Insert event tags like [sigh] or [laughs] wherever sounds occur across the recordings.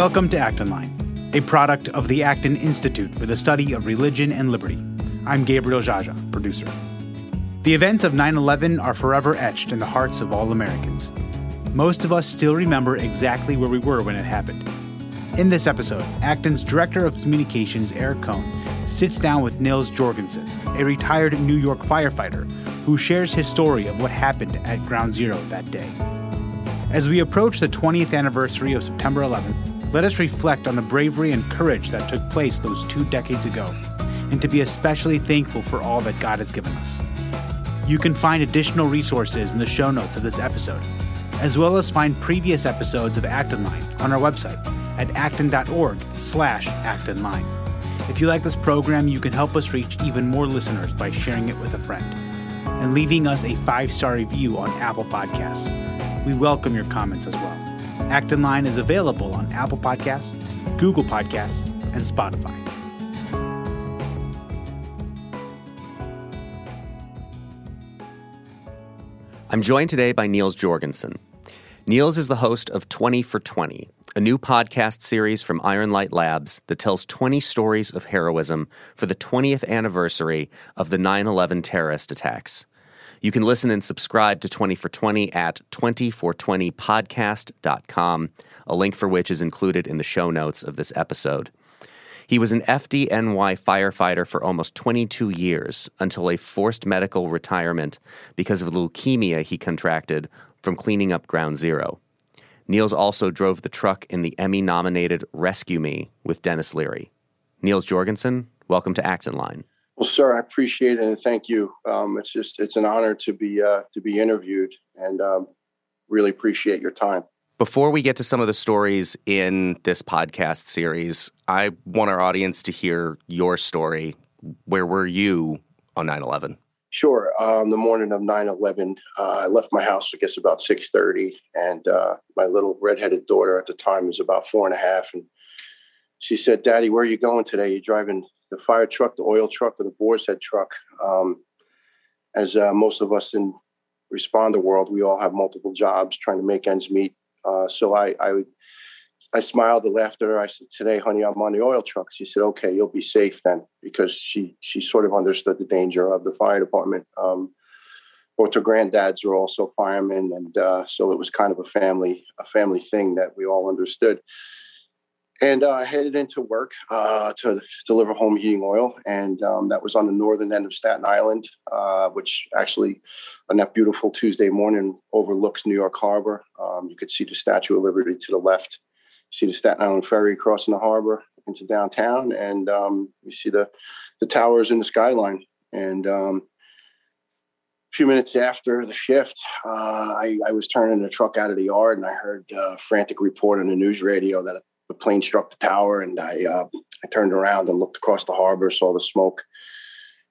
Welcome to Acton Line, a product of the Acton Institute for the Study of Religion and Liberty. I'm Gabriel Jaja, producer. The events of 9 11 are forever etched in the hearts of all Americans. Most of us still remember exactly where we were when it happened. In this episode, Acton's Director of Communications, Eric Kohn, sits down with Niels Jorgensen, a retired New York firefighter who shares his story of what happened at Ground Zero that day. As we approach the 20th anniversary of September 11th, let us reflect on the bravery and courage that took place those two decades ago, and to be especially thankful for all that God has given us. You can find additional resources in the show notes of this episode, as well as find previous episodes of Acton Line on our website at acton.org slash. If you like this program, you can help us reach even more listeners by sharing it with a friend and leaving us a five-star review on Apple Podcasts. We welcome your comments as well. Acton Line is available on Apple Podcasts, Google Podcasts, and Spotify. I'm joined today by Niels Jorgensen. Niels is the host of 20 for 20, a new podcast series from Iron Light Labs that tells 20 stories of heroism for the 20th anniversary of the 9 11 terrorist attacks. You can listen and subscribe to 20 for 20 at 20for20podcast.com, a link for which is included in the show notes of this episode. He was an FDNY firefighter for almost 22 years until a forced medical retirement because of leukemia he contracted from cleaning up Ground Zero. Niels also drove the truck in the Emmy nominated Rescue Me with Denis Leary. Niels Jorgensen, welcome to Acton Line. Well, sir, I appreciate it and thank you. Um, it's just it's an honor to be uh, to be interviewed, and um, really appreciate your time. Before we get to some of the stories in this podcast series, I want our audience to hear your story. Where were you on 9 11? Sure. Um, the morning of 9 11, uh, I left my house, I guess, about 6.30. And uh, my little redheaded daughter at the time was about four and a half. And she said, Daddy, where are you going today? You're driving the fire truck, the oil truck, or the boar's head truck. Um, as uh, most of us in responder world, we all have multiple jobs trying to make ends meet. Uh, so I, I, I smiled and laughed at her. I said, "Today, honey, I'm on the oil truck." She said, "Okay, you'll be safe then," because she she sort of understood the danger of the fire department. Um, both her granddads were also firemen, and uh, so it was kind of a family a family thing that we all understood and uh, I headed into work uh, to deliver home heating oil, and um, that was on the northern end of Staten Island, uh, which actually, on that beautiful Tuesday morning, overlooks New York Harbor. Um, you could see the Statue of Liberty to the left, see the Staten Island Ferry crossing the harbor into downtown, and um, you see the the towers in the skyline. And um, a few minutes after the shift, uh, I, I, was turning the truck out of the yard, and I heard a frantic report on the news radio that the plane struck the tower, and I uh, I turned around and looked across the harbor, saw the smoke.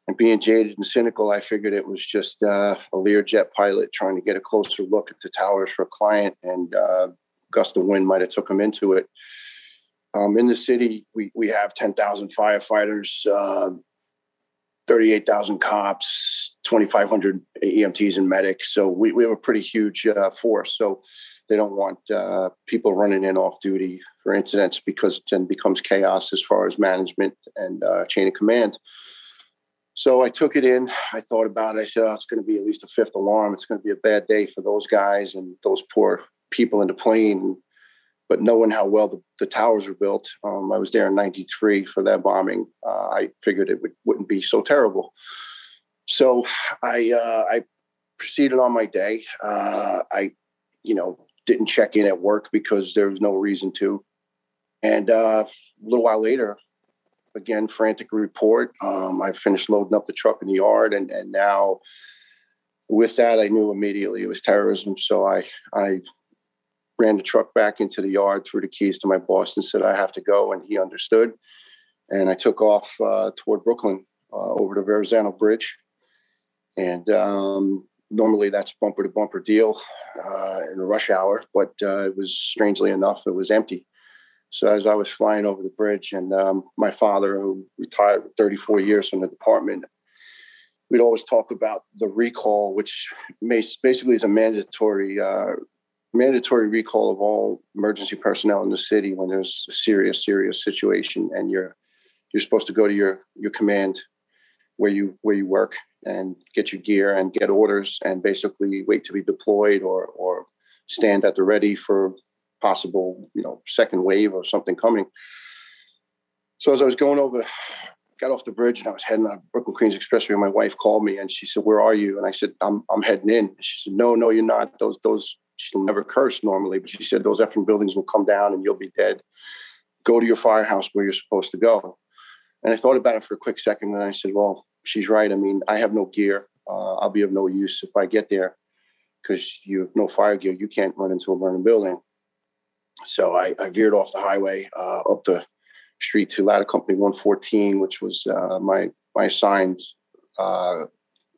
And being jaded and cynical, I figured it was just uh, a Learjet pilot trying to get a closer look at the towers for a client, and uh, gust of wind might have took him into it. Um, in the city, we we have ten thousand firefighters, uh, thirty-eight thousand cops, twenty-five hundred EMTs and medics. So we, we have a pretty huge uh, force. So they don't want uh, people running in off duty for incidents because it then becomes chaos as far as management and uh, chain of command. So I took it in. I thought about it. I said, oh, it's going to be at least a fifth alarm. It's going to be a bad day for those guys and those poor people in the plane. But knowing how well the, the towers were built, um, I was there in 93 for that bombing. Uh, I figured it would, wouldn't be so terrible. So I, uh, I proceeded on my day. Uh, I, you know, didn't check in at work because there was no reason to. And uh, a little while later, again, frantic report. Um, I finished loading up the truck in the yard, and and now with that, I knew immediately it was terrorism. So I I ran the truck back into the yard, threw the keys to my boss, and said I have to go, and he understood. And I took off uh, toward Brooklyn uh, over the Verrazano Bridge, and um, normally that's bumper to bumper deal uh, in a rush hour, but uh, it was strangely enough it was empty. So as I was flying over the bridge, and um, my father, who retired 34 years from the department, we'd always talk about the recall, which basically is a mandatory uh, mandatory recall of all emergency personnel in the city when there's a serious, serious situation, and you're you're supposed to go to your your command where you where you work and get your gear and get orders and basically wait to be deployed or or stand at the ready for possible you know second wave or something coming. So as I was going over, got off the bridge and I was heading on Brooklyn Queens Expressway. My wife called me and she said, "Where are you?" And I said, "I'm I'm heading in." She said, "No, no, you're not. Those those she'll never curse normally, but she said those effing buildings will come down and you'll be dead. Go to your firehouse where you're supposed to go." And I thought about it for a quick second, and I said, "Well, she's right. I mean, I have no gear. Uh, I'll be of no use if I get there because you have no fire gear. You can't run into a burning building." So I, I veered off the highway uh, up the street to Ladder Company 114, which was uh, my my assigned uh,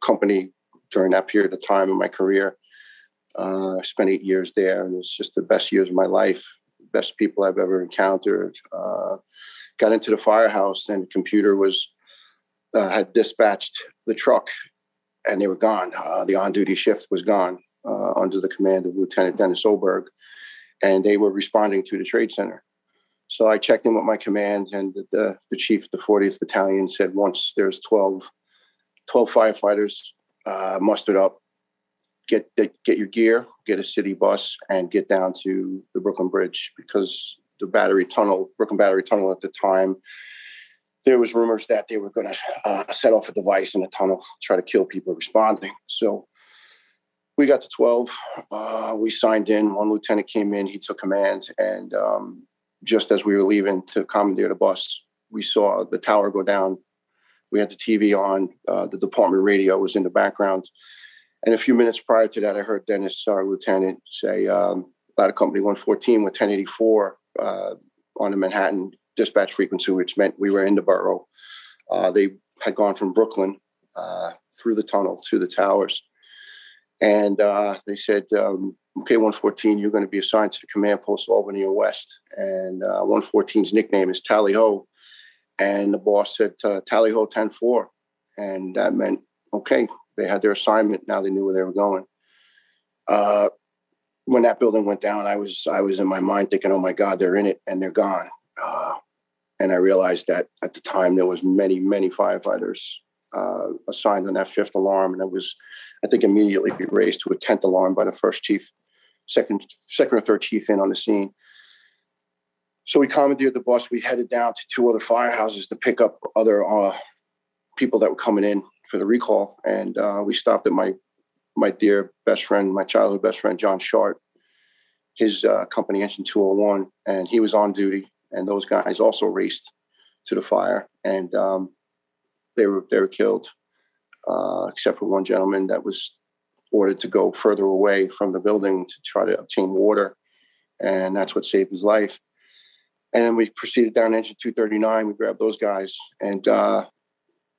company during that period of time in my career. Uh, I spent eight years there, and it's just the best years of my life. Best people I've ever encountered. Uh, got into the firehouse, and the computer was uh, had dispatched the truck, and they were gone. Uh, the on-duty shift was gone uh, under the command of Lieutenant Dennis Oberg, and they were responding to the trade center. So I checked in with my command, and the, the chief of the 40th Battalion said once there's 12, 12 firefighters uh, mustered up, get get your gear, get a city bus, and get down to the Brooklyn Bridge because the Battery Tunnel, Brooklyn Battery Tunnel at the time, there was rumors that they were going to uh, set off a device in a tunnel, try to kill people responding. So we got to 12. Uh, we signed in. One lieutenant came in. He took command. And um, just as we were leaving to commandeer the bus, we saw the tower go down. We had the TV on. Uh, the department radio was in the background. And a few minutes prior to that, I heard Dennis, our lieutenant, say, um, Ladder Company 114 with 1084 uh, on the Manhattan dispatch frequency, which meant we were in the borough. Uh, they had gone from Brooklyn uh, through the tunnel to the towers. And uh, they said, um, okay, 114, you're going to be assigned to the command post Albany and West. And uh, 114's nickname is Tally Ho. And the boss said, uh, Tally Ho 10 4. And that meant, okay, they had their assignment. Now they knew where they were going. Uh, when that building went down, I was I was in my mind thinking, "Oh my God, they're in it and they're gone." Uh, and I realized that at the time there was many many firefighters uh, assigned on that fifth alarm, and it was I think immediately raised to a tenth alarm by the first chief, second second or third chief in on the scene. So we commandeered the bus. We headed down to two other firehouses to pick up other uh, people that were coming in for the recall, and uh, we stopped at my my dear best friend, my childhood best friend, John Short, his uh, company, Engine 201, and he was on duty. And those guys also raced to the fire, and um, they were they were killed, uh, except for one gentleman that was ordered to go further away from the building to try to obtain water, and that's what saved his life. And then we proceeded down Engine 239. We grabbed those guys, and uh,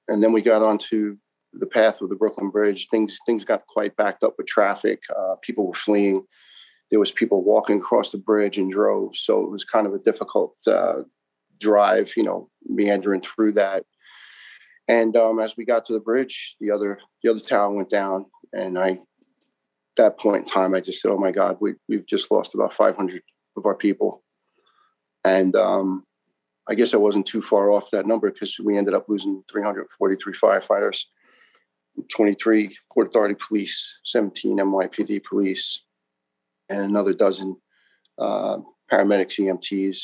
and then we got onto the path of the Brooklyn Bridge, things things got quite backed up with traffic. Uh, people were fleeing. There was people walking across the bridge in droves, so it was kind of a difficult uh, drive, you know, meandering through that. And um, as we got to the bridge, the other the other tower went down, and I, that point in time, I just said, "Oh my God, we we've just lost about 500 of our people," and um, I guess I wasn't too far off that number because we ended up losing 343 firefighters 23 Port Authority police, 17 NYPD police, and another dozen uh, paramedics, EMTs,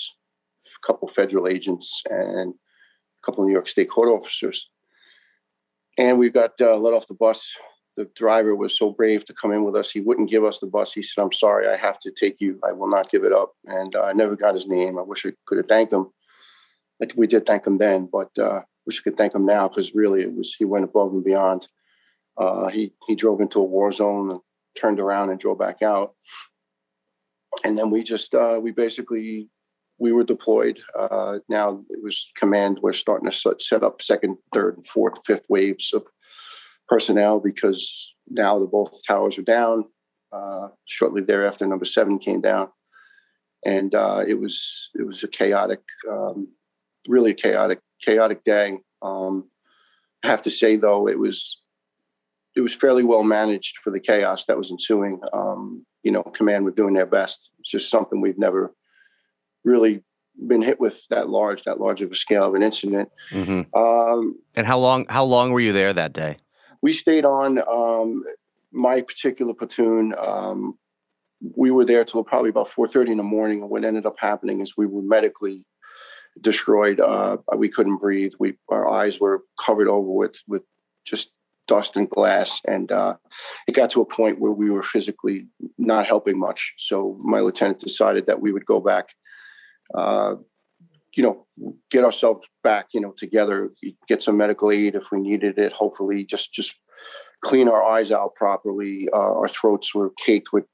a couple federal agents, and a couple New York State court officers. And we got uh, let off the bus. The driver was so brave to come in with us. He wouldn't give us the bus. He said, I'm sorry, I have to take you. I will not give it up. And uh, I never got his name. I wish I could have thanked him. We did thank him then, but uh, wish I could thank him now because really it was he went above and beyond. Uh, he he drove into a war zone and turned around and drove back out. And then we just uh, we basically we were deployed. Uh, now it was command. We're starting to set up second, third, and fourth, fifth waves of personnel because now the both towers are down. Uh, shortly thereafter, number seven came down, and uh, it was it was a chaotic, um, really chaotic, chaotic day. Um, I have to say though, it was it was fairly well managed for the chaos that was ensuing. Um, you know, command were doing their best. It's just something we've never really been hit with that large, that large of a scale of an incident. Mm-hmm. Um, and how long? How long were you there that day? We stayed on. Um, my particular platoon. Um, we were there till probably about four thirty in the morning. And what ended up happening is we were medically destroyed. Uh, we couldn't breathe. We our eyes were covered over with with just dust and glass, and uh, it got to a point where we were physically not helping much. So my lieutenant decided that we would go back. Uh, you know, get ourselves back, you know, together, get some medical aid if we needed it. Hopefully, just just clean our eyes out properly. Uh, our throats were caked with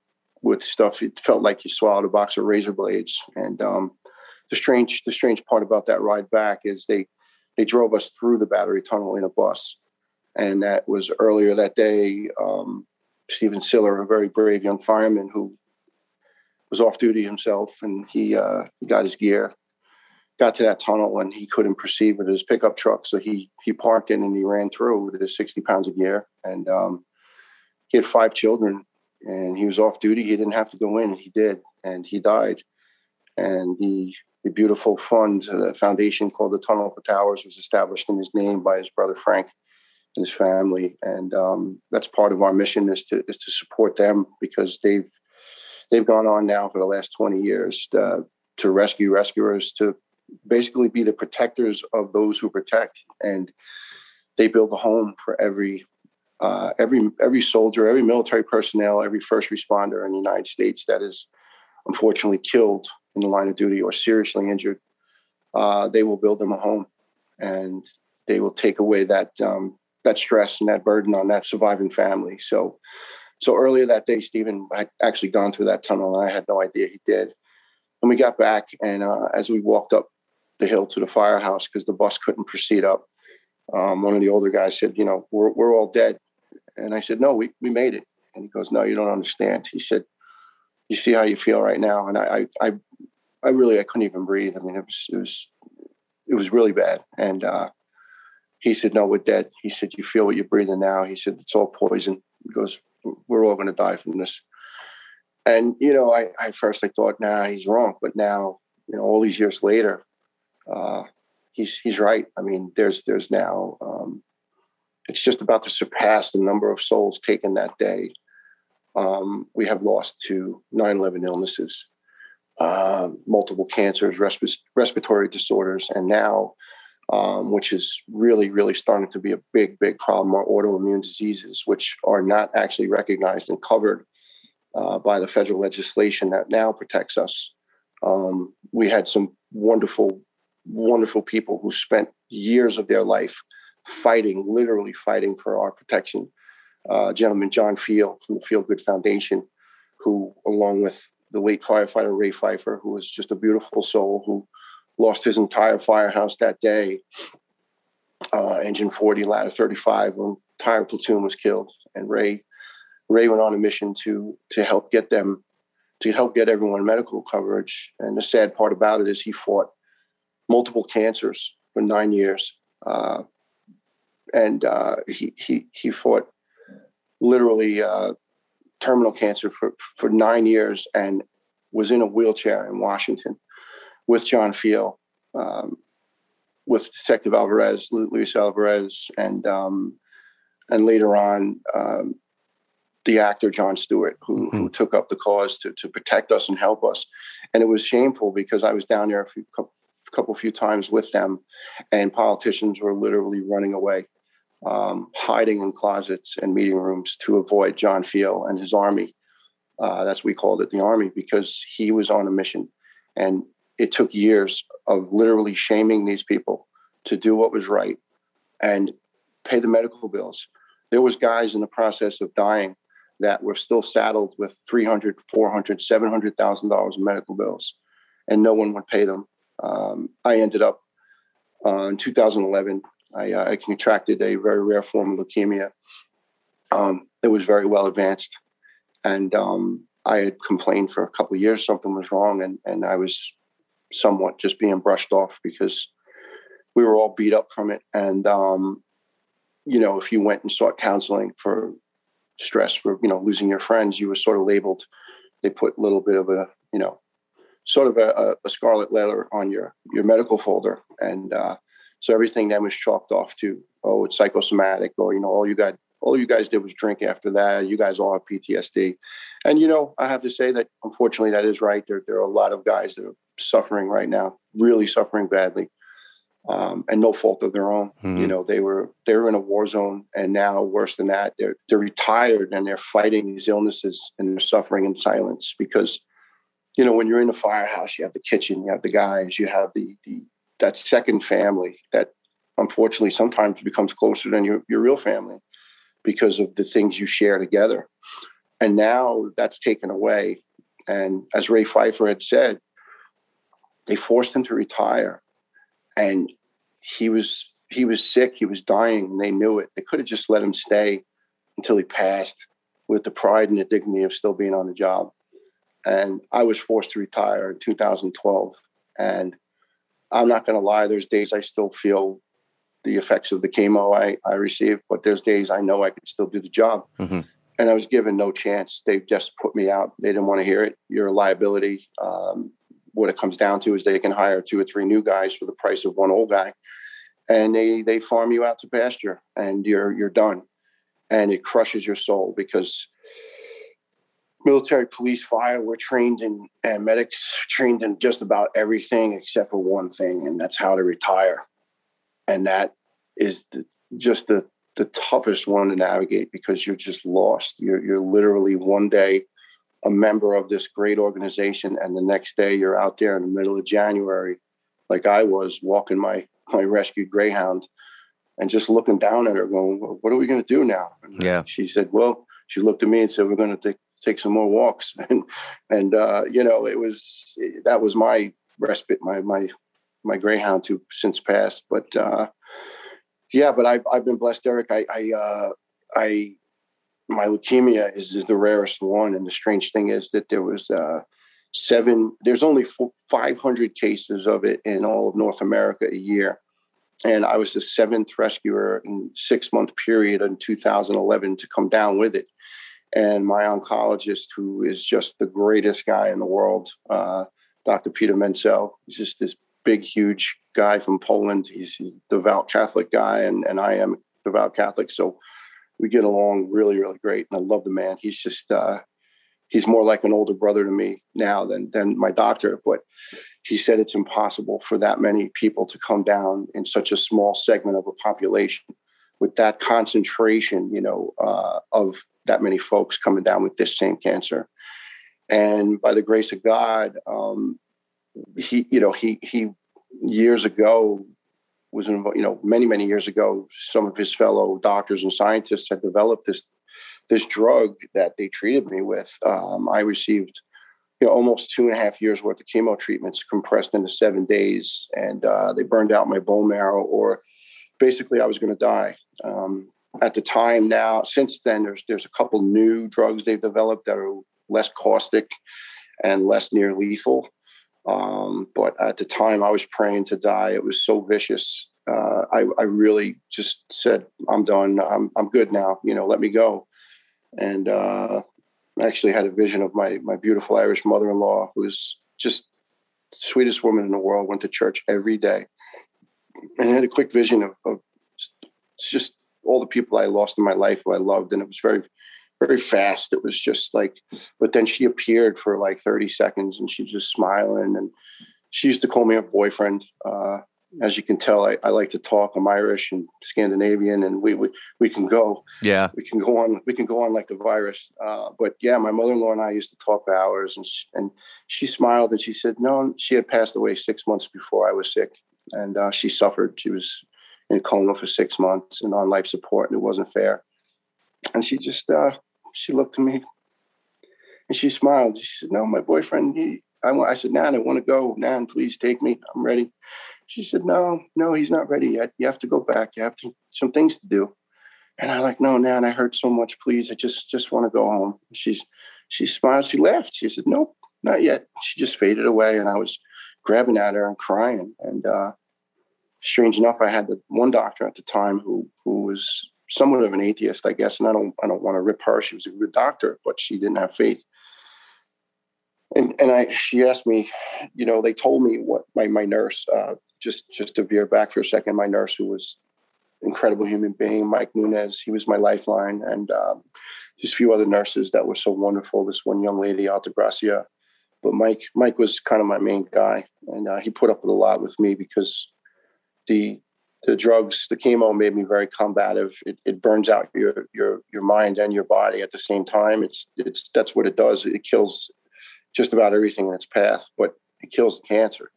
with stuff. It felt like you swallowed a box of razor blades. And um, the strange the strange part about that ride back is they they drove us through the battery tunnel in a bus, and that was earlier that day. Um, Stephen Siller, a very brave young fireman who was off duty himself, and he uh, got his gear, got to that tunnel, and he couldn't proceed with his pickup truck, so he he parked in and he ran through with his sixty pounds of gear, and um, he had five children, and he was off duty. He didn't have to go in, he did, and he died. And the the beautiful fund, the foundation called the Tunnel for Towers, was established in his name by his brother Frank and his family, and um, that's part of our mission is to is to support them because they've they've gone on now for the last twenty years to, to rescue rescuers to basically be the protectors of those who protect, and they build a home for every uh, every every soldier, every military personnel, every first responder in the United States that is unfortunately killed in the line of duty or seriously injured. Uh, they will build them a home, and they will take away that um, that stress and that burden on that surviving family. So, so earlier that day, Stephen had actually gone through that tunnel, and I had no idea he did. And we got back, and uh, as we walked up the hill to the firehouse because the bus couldn't proceed up, um, one of the older guys said, "You know, we're we're all dead," and I said, "No, we we made it." And he goes, "No, you don't understand." He said, "You see how you feel right now," and I I I, I really I couldn't even breathe. I mean, it was it was it was really bad, and uh, he said, "No, we're dead." He said, "You feel what you're breathing now?" He said, "It's all poison." He goes, "We're all going to die from this." And you know, I, I first I thought, "Nah, he's wrong," but now, you know, all these years later, uh, he's he's right. I mean, there's there's now um, it's just about to surpass the number of souls taken that day. Um, we have lost to 9/11 illnesses, uh, multiple cancers, resp- respiratory disorders, and now um, which is really, really starting to be a big, big problem, are autoimmune diseases, which are not actually recognized and covered uh, by the federal legislation that now protects us. Um, we had some wonderful, wonderful people who spent years of their life fighting, literally fighting for our protection. Uh, gentleman John Feal from the FealGood Foundation, who, along with the late firefighter Ray Pfeifer, who was just a beautiful soul, who lost his entire firehouse that day. Uh, engine 40, ladder 35, when entire platoon was killed. And Ray Ray went on a mission to to help get them to help get everyone medical coverage. And the sad part about it is he fought multiple cancers for nine years, uh, and uh, he he he fought literally uh, terminal cancer for for nine years and was in a wheelchair in Washington with John Feal, um, with Detective Alvarez, Luis Alvarez, and um, and later on um, the actor Jon Stewart, who, mm-hmm. who took up the cause to, to protect us and help us. And it was shameful because I was down there a few, couple few times with them, and politicians were literally running away, um, hiding in closets and meeting rooms to avoid John Feal and his army. Uh, that's we called it the army because he was on a mission, and it took years of literally shaming these people to do what was right and pay the medical bills. There was guys in the process of dying that were still saddled with 300, 400, 700,000 dollars in medical bills and no one would pay them. Um, I ended up uh, in 2011, I, uh, I, contracted a very rare form of leukemia. Um, it was very well advanced. And um, I had complained for a couple of years something was wrong, and, and I was somewhat just being brushed off because we were all beat up from it. And, um, you know, if you went and sought counseling for stress, for, you know, losing your friends, you were sort of labeled they put a little bit of a you know sort of a, a scarlet letter on your your medical folder, and uh, so everything then was chalked off to oh it's psychosomatic or you know all you got all you guys did was drink after that. You guys all have PTSD, and you know I have to say that unfortunately that is right. There there are a lot of guys that are suffering right now, really suffering badly. Um, and no fault of their own. Mm-hmm. You know, they were they were in a war zone, and now worse than that, they're they're retired and they're fighting these illnesses and they're suffering in silence because you know, when you're in a firehouse, you have the kitchen, you have the guys, you have the the that second family that unfortunately sometimes becomes closer than your, your real family because of the things you share together. And now that's taken away. And as Ray Pfeifer had said, they forced him to retire. And he was he was sick, he was dying, and they knew it. They could have just let him stay until he passed with the pride and the dignity of still being on the job and I was forced to retire in 2012. And I'm not going to lie, there's days I still feel the effects of the chemo I, I received, but there's days I know I can still do the job. Mm-hmm. And I was given no chance. They just put me out. They didn't want to hear it. You're a liability. Um, what it comes down to is they can hire two or three new guys for the price of one old guy, and they they farm you out to pasture, and you're you're done. And it crushes your soul because military, police, fire, we're trained in, and medics trained in just about everything except for one thing, and that's how to retire. And that is the, just the the toughest one to navigate because you're just lost. You're you're literally one day a member of this great organization, and the next day you're out there in the middle of January, like I was walking my my rescued greyhound, and just looking down at her, going, well, "What are we going to do now?" And yeah. She said, "Well." She looked at me and said, "We're going to take take some more walks [laughs] and and uh, you know it was that was my respite my my my greyhound who since passed but uh, yeah but I've, I've been blessed eric i i uh, i my leukemia is, is the rarest one and the strange thing is that there was uh, seven there's only 500 cases of it in all of north america a year and i was the seventh rescuer in six month period in 2011 to come down with it and my oncologist, who is just the greatest guy in the world, uh, Dr. Peter Menzel. He's just this big, huge guy from Poland. He's, he's a devout Catholic guy, and, and I am devout Catholic. So we get along really, really great. And I love the man. He's just, uh, he's more like an older brother to me now than, than my doctor. But he said it's impossible for that many people to come down in such a small segment of a population with that concentration, you know, uh, of that many folks coming down with this same cancer. And by the grace of God, um, he, you know, he he years ago was involved, you know, many many years ago, some of his fellow doctors and scientists had developed this this drug that they treated me with. Um, I received you know, almost two and a half years worth of chemo treatments compressed into seven days, and uh, they burned out my bone marrow, or basically I was going to die. Um, at the time now since then there's there's a couple new drugs they've developed that are less caustic and less near lethal um, but at the time i was praying to die it was so vicious. Uh, I, I really just said i'm done. I'm, I'm good now. You know let me go. And uh, I actually had a vision of my my beautiful irish mother-in-law who's just sweetest woman in the world went to church every day. And I had a quick vision of, of just all the people I lost in my life who I loved, and it was very, very fast. It was just like, but then she appeared for like 30 seconds and she's just smiling. And she used to call me her boyfriend. Uh, as you can tell, I, I, like to talk. I'm Irish and Scandinavian, and we, we we can go. Yeah, we can go on. We can go on like the virus. Uh, but yeah, my mother-in-law and I used to talk for hours, and she, and she smiled and she said, "No, she had passed away six months before I was sick, and uh, she suffered. She was in a coma for six months and on life support, and it wasn't fair. And she just uh, she looked at me and she smiled. She said, "No, my boyfriend. He, I, I said, Nan, I want to go. Nan, please take me. I'm ready." She said, "No, no, he's not ready yet. You have to go back. You have to, some things to do." And I like, "No, Nan, I heard so much. Please, I just just want to go home." She's she smiled. She laughed. She said, "Nope, not yet." She just faded away, and I was grabbing at her and crying. And uh, strange enough, I had the one doctor at the time who who was somewhat of an atheist, I guess, and I don't I don't want to rip her. She was a good doctor, but she didn't have faith. and and I she asked me, you know, they told me what my my nurse uh, just just to veer back for a second, my nurse who was incredible human being, Mike Nunez, he was my lifeline, and um, just a few other nurses that were so wonderful. This one young lady, Altagracia, but Mike Mike was kind of my main guy, and uh, he put up with a lot with me because the the drugs, the chemo made me very combative. It, it burns out your your your mind and your body at the same time. It's it's that's what it does. It kills just about everything in its path, but it kills the cancer.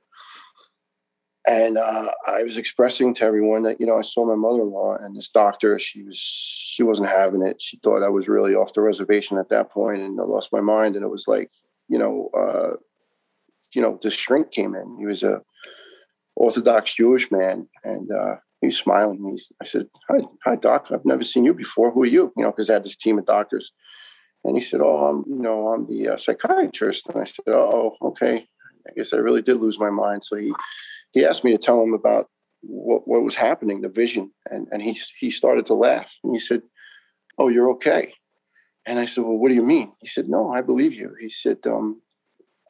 And uh, I was expressing to everyone that you know I saw my mother-in-law and this doctor. She was she wasn't having it. She thought I was really off the reservation at that point, and I lost my mind. And it was like you know uh, you know the shrink came in. He was a Orthodox Jewish man, and uh, he's smiling. He's, I said, "Hi, hi, doc. I've never seen you before. Who are you?" You know, because I had this team of doctors. And he said, "Oh, I'm, you know, I'm the uh, psychiatrist." And I said, "Oh, okay. I guess I really did lose my mind." So he he asked me to tell him about what, what was happening, the vision, and and he he started to laugh. And he said, "Oh, you're okay." And I said, "Well, what do you mean?" He said, "No, I believe you." He said, um,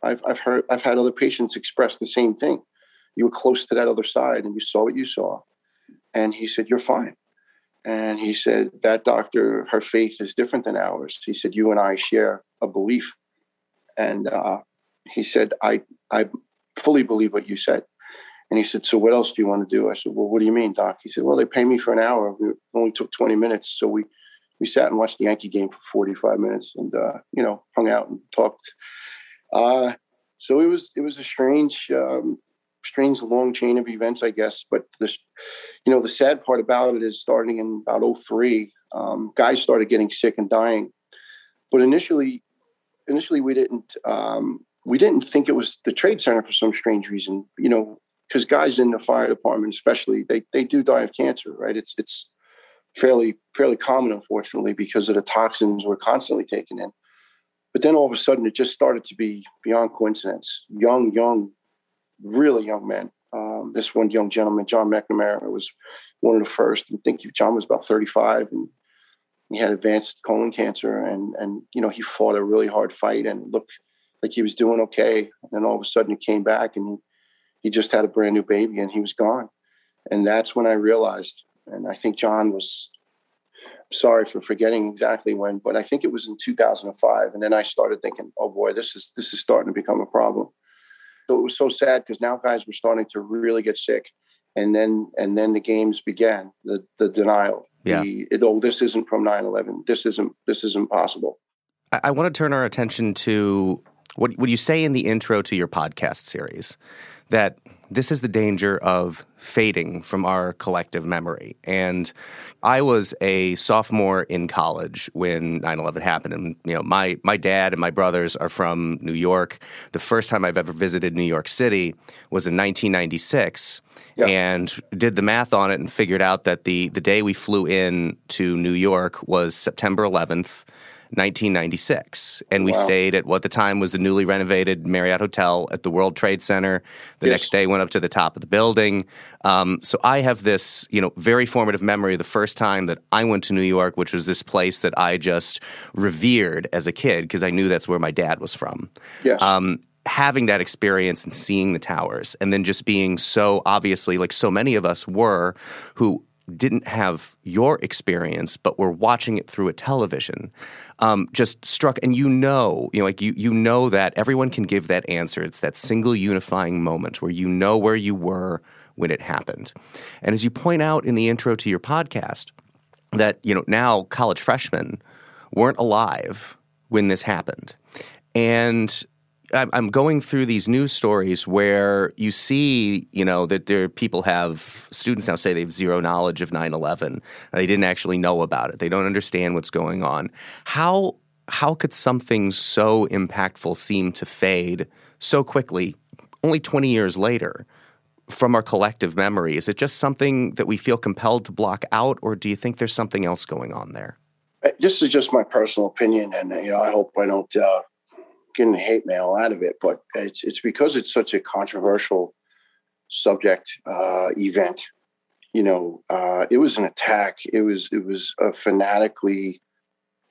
"I've I've heard I've had other patients express the same thing. You were close to that other side, and you saw what you saw." And he said, "You're fine." And he said, That doctor, her faith is different than ours. He said, You and I share a belief. And uh, he said, I, I fully believe what you said. And he said, So what else do you want to do? I said, Well, what do you mean, Doc? He said, Well, they pay me for an hour. We only took 20 minutes. So we, we sat and watched the Yankee game for 45 minutes and, uh, you know, hung out and talked. Uh, so it was, it was a strange, um, strange long chain of events, I guess. But this, you know, the sad part about it is starting in about 03, um, guys started getting sick and dying. But initially, initially we didn't um, we didn't think it was the trade center for some strange reason. You know, because guys in the fire department, especially, they they do die of cancer, right? It's it's fairly fairly common, unfortunately, because of the toxins we're constantly taking in. But then all of a sudden, it just started to be beyond coincidence. Young, young really young men. Um, this one young gentleman, John McNamara, was one of the first. I think John was about 35 and he had advanced colon cancer. And, and, you know, he fought a really hard fight and looked like he was doing okay. And then all of a sudden he came back and he, he just had a brand new baby and he was gone. And that's when I realized, and I think John was sorry for forgetting exactly when, but I think it was in 2005. And then I started thinking, oh boy, this is, this is starting to become a problem. So it was so sad because now guys were starting to really get sick, and then and then the games began. The the denial. Yeah. The, oh, this isn't from 9-11. This isn't this isn't possible. I, I want to turn our attention to what what you say in the intro to your podcast series that this is the danger of fading from our collective memory. And I was a sophomore in college when 9/11 happened and you know my my dad and my brothers are from New York. The first time I've ever visited New York City was in 1996 and did the math on it and figured out that the the day we flew in to New York was September 11th 1996. And we wow. stayed at what the time was the newly renovated Marriott Hotel at the World Trade Center. The yes. next day went up to the top of the building. Um, so I have this, you know, very formative memory of the first time that I went to New York, which was this place that I just revered as a kid because I knew that's where my dad was from. Yes. Um, having that experience and seeing the towers and then just being so obviously like so many of us were who didn't have your experience but were watching it through a television um, just struck and you know you know like you you know that everyone can give that answer. It's that single unifying moment where you know where you were when it happened. And as you point out in the intro to your podcast that you know now college freshmen weren't alive when this happened. And I'm going through these news stories where you see, you know, that there people have students now say they have zero knowledge of 9/11. They didn't actually know about it. They don't understand what's going on. How how could something so impactful seem to fade so quickly, only 20 years later, from our collective memory? Is it just something that we feel compelled to block out, or do you think there's something else going on there? This is just my personal opinion, and you know, I hope I don't. Uh getting hate mail out of it, but it's it's because it's such a controversial subject uh, event. You know, uh, it was an attack. It was it was a fanatically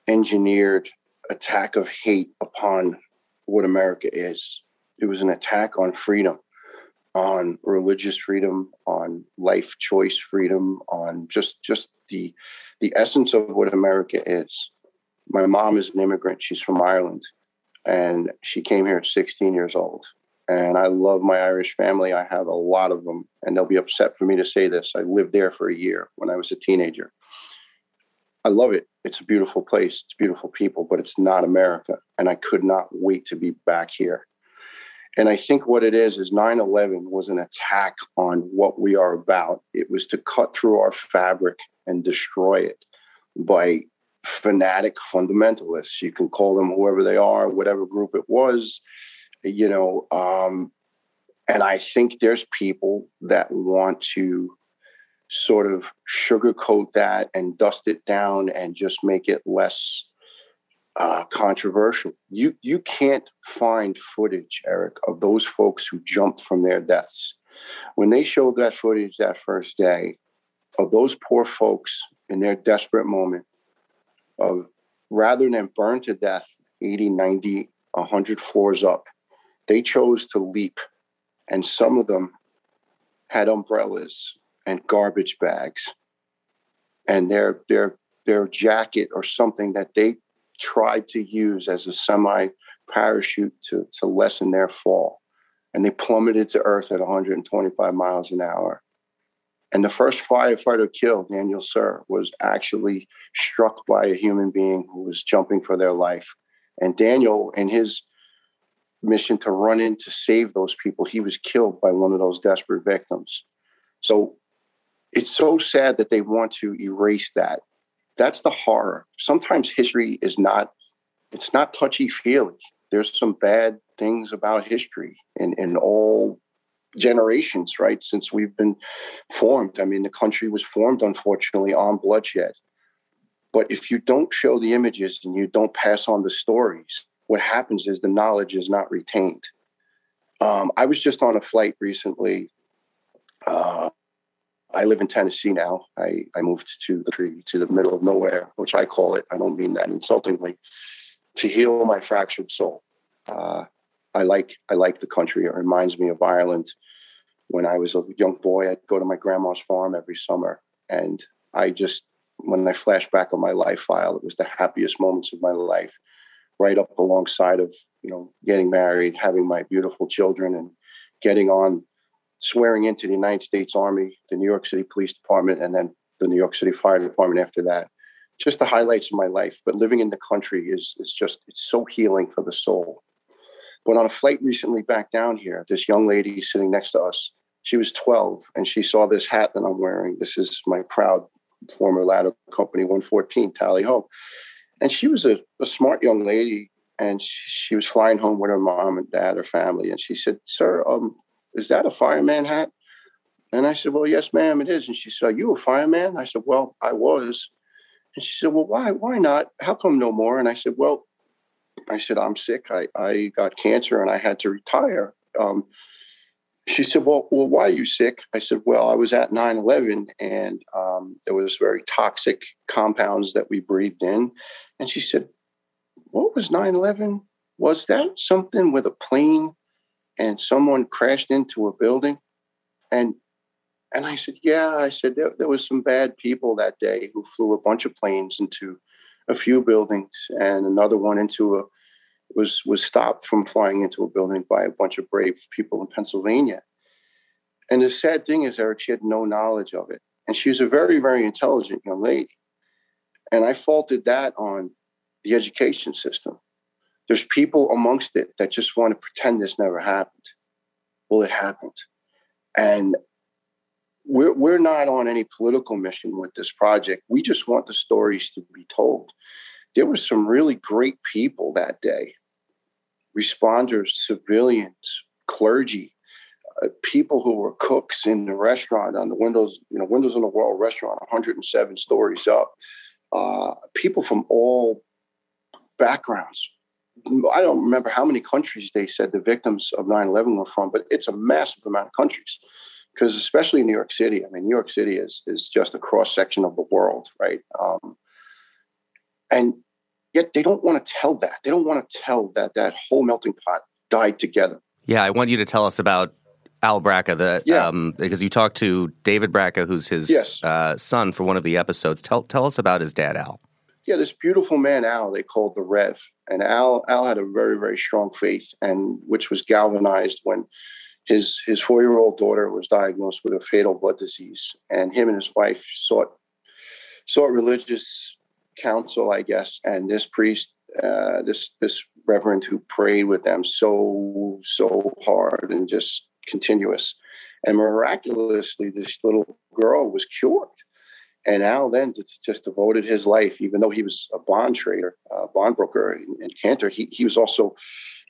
engineered attack of hate upon what America is. It was an attack on freedom, on religious freedom, on life choice freedom, on just just the the essence of what America is. My mom is an immigrant. She's from Ireland, and she came here at 16 years old. And I love my Irish family. I have a lot of them, and they'll be upset for me to say this. I lived there for a year when I was a teenager. I love it. It's a beautiful place. It's beautiful people, but it's not America. And I could not wait to be back here. And I think what it is is 9 11 was an attack on what we are about. It was to cut through our fabric and destroy it by fanatic fundamentalists. You can call them whoever they are, whatever group it was, you know. Um, and I think there's people that want to sort of sugarcoat that and dust it down and just make it less uh, controversial. You you can't find footage, Eric, of those folks who jumped from their deaths. When they showed that footage that first day of those poor folks in their desperate moment of rather than burn to death 80, 90, 100 floors up, they chose to leap. And some of them had umbrellas and garbage bags and their their their jacket or something that they tried to use as a semi parachute to, to lessen their fall. And they plummeted to earth at 125 miles an hour. And the first firefighter killed, Daniel Suhr, was actually struck by a human being who was jumping for their life. And Daniel, in his mission to run in to save those people, he was killed by one of those desperate victims. So it's so sad that they want to erase that. That's the horror. Sometimes history is not, it's not touchy feely. There's some bad things about history in, in all generations, right? Since we've been formed. I mean, the country was formed, unfortunately, on bloodshed. But if you don't show the images and you don't pass on the stories, what happens is the knowledge is not retained. Um, I was just on a flight recently uh, I live in Tennessee now. I, I moved to the tree to the middle of nowhere, which I call it. I don't mean that insultingly. To heal my fractured soul. Uh, I like I like the country. It reminds me of Ireland. When I was a young boy, I'd go to my grandma's farm every summer, and I just when I flash back on my life file, it was the happiest moments of my life. Right up alongside of you know getting married, having my beautiful children, and getting on swearing into the United States Army, the New York City Police Department, and then the New York City Fire Department after that. Just the highlights of my life. But living in the country is is just it's so healing for the soul. But on a flight recently back down here, this young lady sitting next to us, she was 12 and she saw this hat that I'm wearing. This is my proud former ladder company 114 Tally Ho. And she was a, a smart young lady and she, she, was flying home with her mom and dad, her family. And she said, Sir, um, is that a fireman hat? And I said, Well, yes, ma'am, it is. And she said, Are you a fireman? I said, Well, I was. And she said, Well, why? Why not? How come no more? And I said, Well, I said, I'm sick. I, I got cancer and I had to retire. Um, she said, well, well, why are you sick? I said, well, I was at 9-11 and um, there was very toxic compounds that we breathed in. And she said, what was 9-11? Was that something with a plane and someone crashed into a building and and i said yeah i said there, there was some bad people that day who flew a bunch of planes into a few buildings and another one into a was was stopped from flying into a building by a bunch of brave people in pennsylvania and the sad thing is eric she had no knowledge of it and she was a very very intelligent young lady and i faulted that on the education system there's people amongst it that just want to pretend this never happened. Well, it happened. And we're, we're not on any political mission with this project. We just want the stories to be told. There were some really great people that day responders, civilians, clergy, uh, people who were cooks in the restaurant on the windows, you know, Windows on the World restaurant, 107 stories up. Uh, people from all backgrounds, I don't remember how many countries they said the victims of 9 11 were from, but it's a massive amount of countries. Because especially in New York City, I mean, New York City is, is just a cross section of the world, right? Um, and yet they don't want to tell that. They don't want to tell that that whole melting pot died together. Yeah, I want you to tell us about Al Braca, the yeah. um, because you talked to David Braca, who's his yes. uh, son, for one of the episodes. Tell tell us about his dad, Al. Yeah, this beautiful man, Al. They called the Rev, and Al Al had a very very strong faith, and which was galvanized when his his four year old daughter was diagnosed with a fatal blood disease, and him and his wife sought sought religious counsel, I guess, and this priest, uh, this this reverend who prayed with them so so hard and just continuous. And miraculously, this little girl was cured. And Al then just devoted his life, even though he was a bond trader, a bond broker in Cantor, he, he was also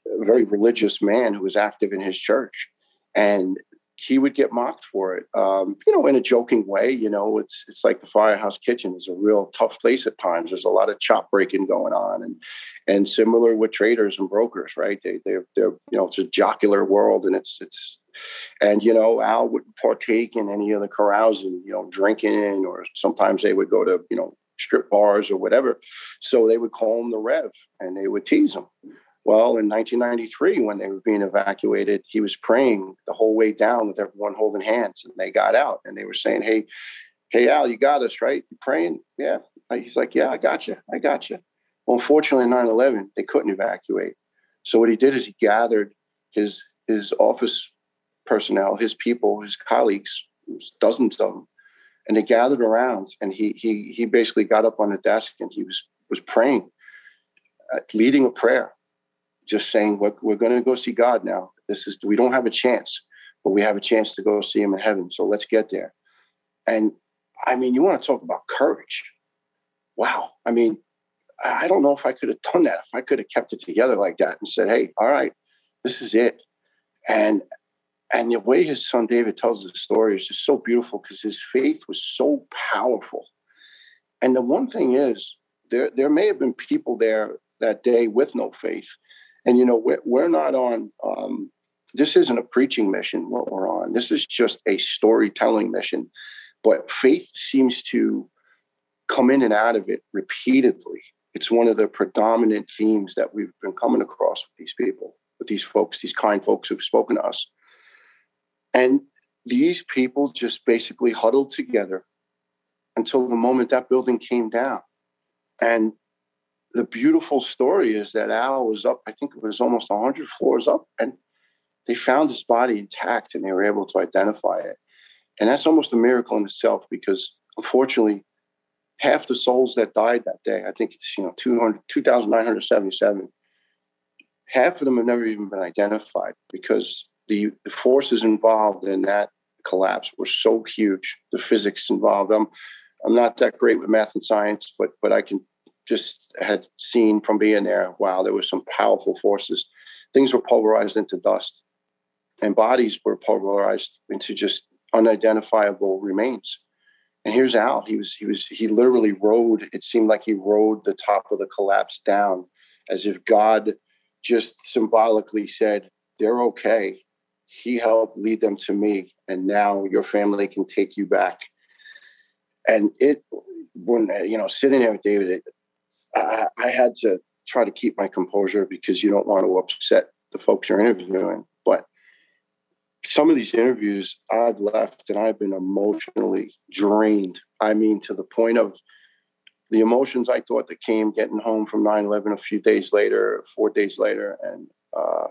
a very religious man who was active in his church. And he would get mocked for it, um, you know, in a joking way. You know, it's it's like the firehouse kitchen is a real tough place at times. There's a lot of chop breaking going on, and and similar with traders and brokers, right? They they're they're you know it's a jocular world, and it's it's and, you know, Al wouldn't partake in any of the carousing, you know, drinking, or sometimes they would go to, you know, strip bars or whatever. So they would call him the Rev and they would tease him. Well, in 1993, when they were being evacuated, he was praying the whole way down with everyone holding hands, and they got out and they were saying, "Hey, hey, Al, you got us right? You praying? Yeah." He's like, "Yeah, I got you. I got you." Well, unfortunately, 9/11, they couldn't evacuate. So what he did is he gathered his his office personnel, his people, his colleagues, dozens of them, and they gathered around. And he he he basically got up on a desk and he was was praying, uh, leading a prayer, just saying, "We're, we're going to go see God now. This is we don't have a chance, but we have a chance to go see Him in heaven. So let's get there." And I mean, you want to talk about courage? Wow. I mean, I don't know if I could have done that. If I could have kept it together like that and said, "Hey, all right, this is it." And and the way his son David tells the story is just so beautiful because his faith was so powerful. And the one thing is, there there may have been people there that day with no faith, and you know we're, we're not on. Um, this isn't a preaching mission. What we're on. This is just a storytelling mission. But faith seems to come in and out of it repeatedly. It's one of the predominant themes that we've been coming across with these people, with these folks, these kind folks who've spoken to us. And these people just basically huddled together until the moment that building came down. And the beautiful story is that Al was up, I think it was almost 100 floors up, and they found his body intact and they were able to identify it. And that's almost a miracle in itself because unfortunately, half the souls that died that day, I think it's, you know, 200, 2,977, half of them have never even been identified because the, the forces involved in that collapse were so huge. The physics involved. I'm, I'm not that great with math and science, but but I can just had seen from being there. Wow, there were some powerful forces. Things were pulverized into dust, and bodies were pulverized into just unidentifiable remains. And here's Al. He was he was he literally rode. It seemed like he rode the top of the collapse down, as if God just symbolically said, "They're okay he helped lead them to me and now your family can take you back and it when you know sitting there with david it, I, I, had to try to keep my composure because you don't want to upset the folks you're interviewing. But some of these interviews i've left and i've been emotionally drained. I mean to the point of the emotions i thought that came getting home from 9-11 a few days later four days later and uh,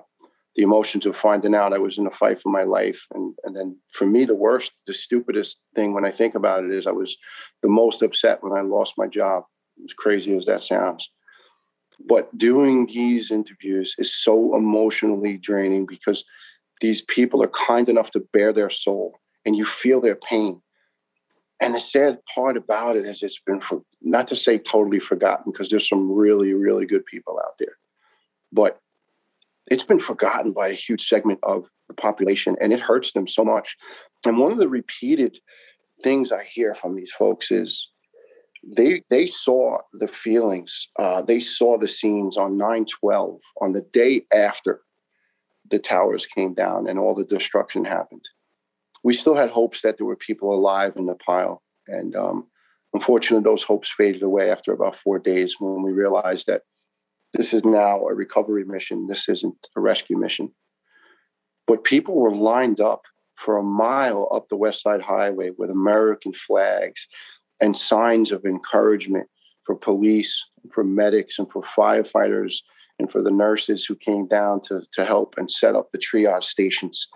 the emotions of finding out I was in a fight for my life. And, and then for me, the worst, the stupidest thing when I think about it is I was the most upset when I lost my job, as crazy as that sounds. But doing these interviews is so emotionally draining because these people are kind enough to bare their soul and you feel their pain. And the sad part about it is it's been for, not to say totally forgotten because there's some really, really good people out there. But it's been forgotten by a huge segment of the population and it hurts them so much. And one of the repeated things I hear from these folks is they they saw the feelings, uh, they saw the scenes on 9-12 on the day after the towers came down and all the destruction happened. We still had hopes that there were people alive in the pile. And um, Unfortunately, those hopes faded away after about four days when we realized that this is now a recovery mission. This isn't a rescue mission. But people were lined up for a mile up the West Side Highway with American flags and signs of encouragement for police, for medics, and for firefighters, and for the nurses who came down to, to help and set up the triage stations.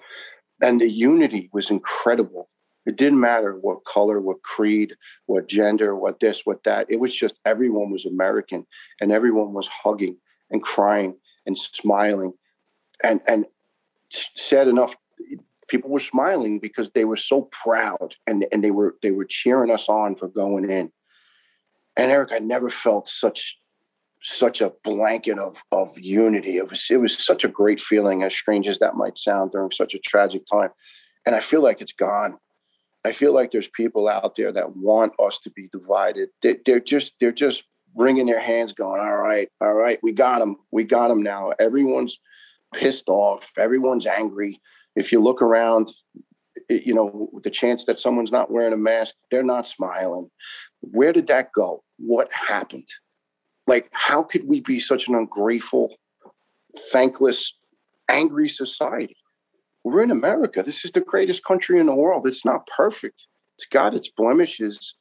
And the unity was incredible. It didn't matter what color, what creed, what gender, what this, what that. It was just everyone was American and everyone was hugging and crying and smiling. And and sad enough, people were smiling because they were so proud and, and they were they were cheering us on for going in. And Eric, I never felt such such a blanket of of unity. It was it was such a great feeling, as strange as that might sound, during such a tragic time. And I feel like it's gone. I feel like there's people out there that want us to be divided. They, they're just they're just wringing their hands, going, "All right, all right, we got them, we got them now." Everyone's pissed off. Everyone's angry if you look around, you know, the chance that someone's not wearing a mask, they're not smiling. Where did that go? What happened? Like, how could we be such an ungrateful, thankless, angry society? We're in America. This is the greatest country in the world. It's not perfect. It's got its blemishes,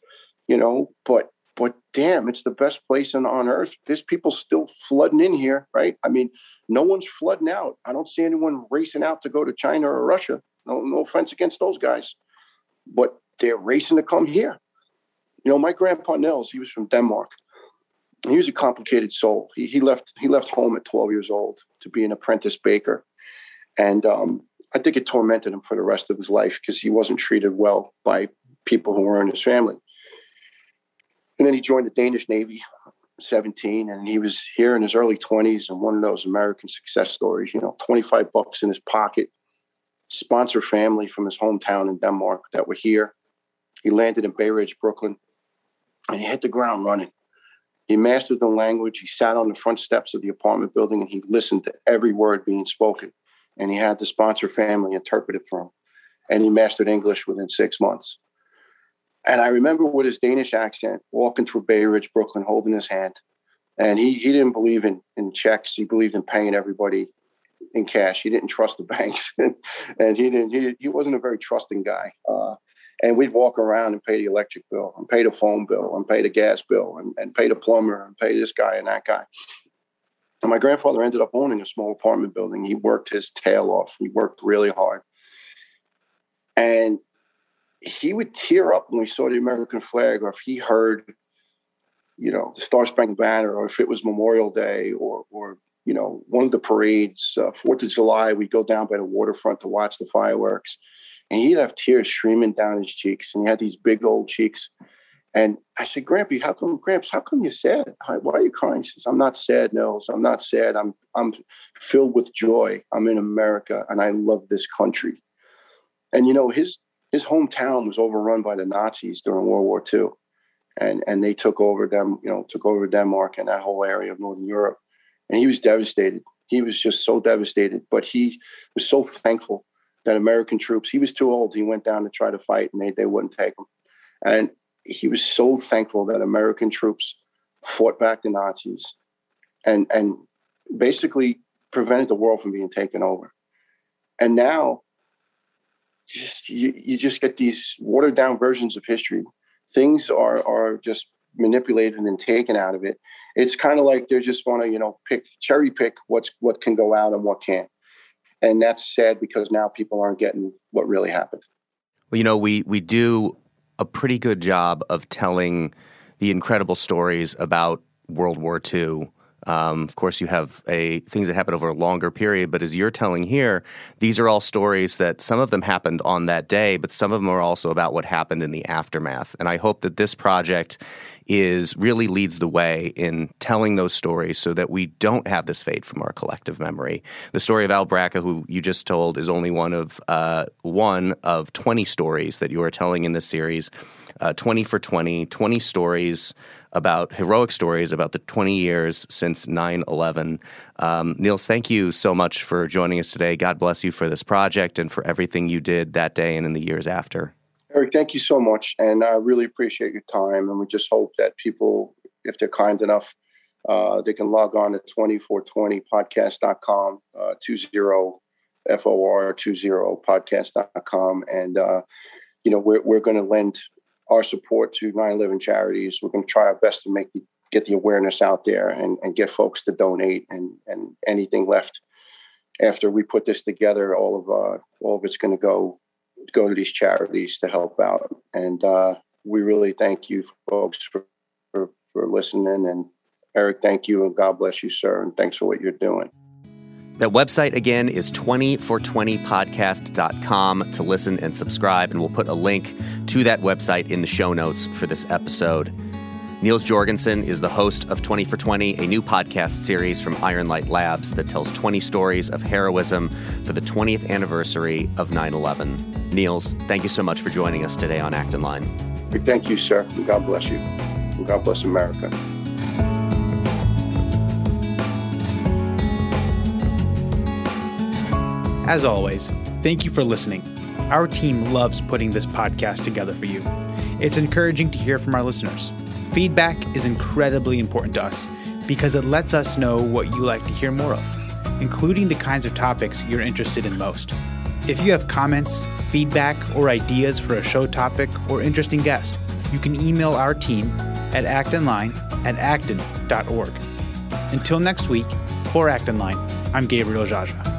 you know, but but damn, it's the best place on, on earth. There's people still flooding in here, right? I mean, no one's flooding out. I don't see anyone racing out to go to China or Russia. No, no offense against those guys, but they're racing to come here. You know, my grandpa Nils, he was from Denmark. He was a complicated soul. He, he left he left home at 12 years old to be an apprentice baker, and um, I think it tormented him for the rest of his life because he wasn't treated well by people who were in his family. And then he joined the Danish Navy, 17, and he was here in his early 20s and one of those American success stories, you know, 25 bucks in his pocket, sponsor family from his hometown in Denmark that were here. He landed in Bay Ridge, Brooklyn, and he hit the ground running. He mastered the language. He sat on the front steps of the apartment building and he listened to every word being spoken. And he had the sponsor family interpret it for him. And he mastered English within six months. And I remember with his Danish accent walking through Bay Ridge, Brooklyn, holding his hand. And he, he didn't believe in, in checks. He believed in paying everybody in cash. He didn't trust the [laughs] banks. and he didn't, he, he wasn't a very trusting guy. Uh, and we'd walk around and pay the electric bill and pay the phone bill and pay the gas bill and, and pay the plumber and pay this guy and that guy. And my grandfather ended up owning a small apartment building. He worked his tail off. He worked really hard. And he would tear up when we saw the American flag, or if he heard, you know, the Star Spangled Banner, or if it was Memorial Day, or or you know, one of the parades, uh, Fourth of July, we'd go down by the waterfront to watch the fireworks, and he'd have tears streaming down his cheeks, and he had these big old cheeks. And I said, Grampy, how come, Gramps, how come you're sad? Why are you crying? He says, I'm not sad, Niels. I'm not sad. I'm I'm filled with joy. I'm in America and I love this country. And you know, his his hometown was overrun by the Nazis during World War II. And, and they took over them, you know, took over Denmark and that whole area of Northern Europe. And he was devastated. He was just so devastated. But he was so thankful that American troops, he was too old. He went down to try to fight and they, they wouldn't take him. And he was so thankful that American troops fought back the Nazis and, and basically prevented the world from being taken over. And now just you, you just get these watered down versions of history. Things are are just manipulated and taken out of it. It's kind of like they just want to, you know, pick cherry pick what's what can go out and what can't. And that's sad because now people aren't getting what really happened. Well, you know, we we do a pretty good job of telling the incredible stories about World War II um, of course, you have a things that happen over a longer period, but as you're telling here, these are all stories that some of them happened on that day, but some of them are also about what happened in the aftermath. And I hope that this project is really leads the way in telling those stories so that we don't have this fade from our collective memory. The story of Al Braca, who you just told, is only one of uh, one of 20 stories that you are telling in this series. Uh, 20 for 20, 20 stories about heroic stories about the 20 years since 9 11. Um, Niels, thank you so much for joining us today. God bless you for this project and for everything you did that day and in the years after. Eric, thank you so much. And I really appreciate your time. And we just hope that people, if they're kind enough, uh, they can log on to 2420podcast.com, uh, 20FOR20podcast.com. And, uh, you know, we're, we're going to lend our support to 9-11 charities. We're going to try our best to make the, get the awareness out there and, and get folks to donate and, and anything left after we put this together, all of uh, all of it's going to go go to these charities to help out. And uh, we really thank you folks for, for, for listening. And Eric, thank you and God bless you, sir. And thanks for what you're doing. That website again is 20for20podcast.com to listen and subscribe. And we'll put a link to that website in the show notes for this episode. Niels Jorgensen is the host of 20 for 20, a new podcast series from Ironlight Labs that tells 20 stories of heroism for the 20th anniversary of 9 11. Niels, thank you so much for joining us today on Acton Line. Thank you, sir. God bless you. God bless America. As always, thank you for listening. Our team loves putting this podcast together for you. It's encouraging to hear from our listeners. Feedback is incredibly important to us because it lets us know what you like to hear more of, including the kinds of topics you're interested in most. If you have comments, feedback, or ideas for a show topic or interesting guest, you can email our team at actonline at acton.org. Until next week, for Acton Line, I'm Gabriel Jaja.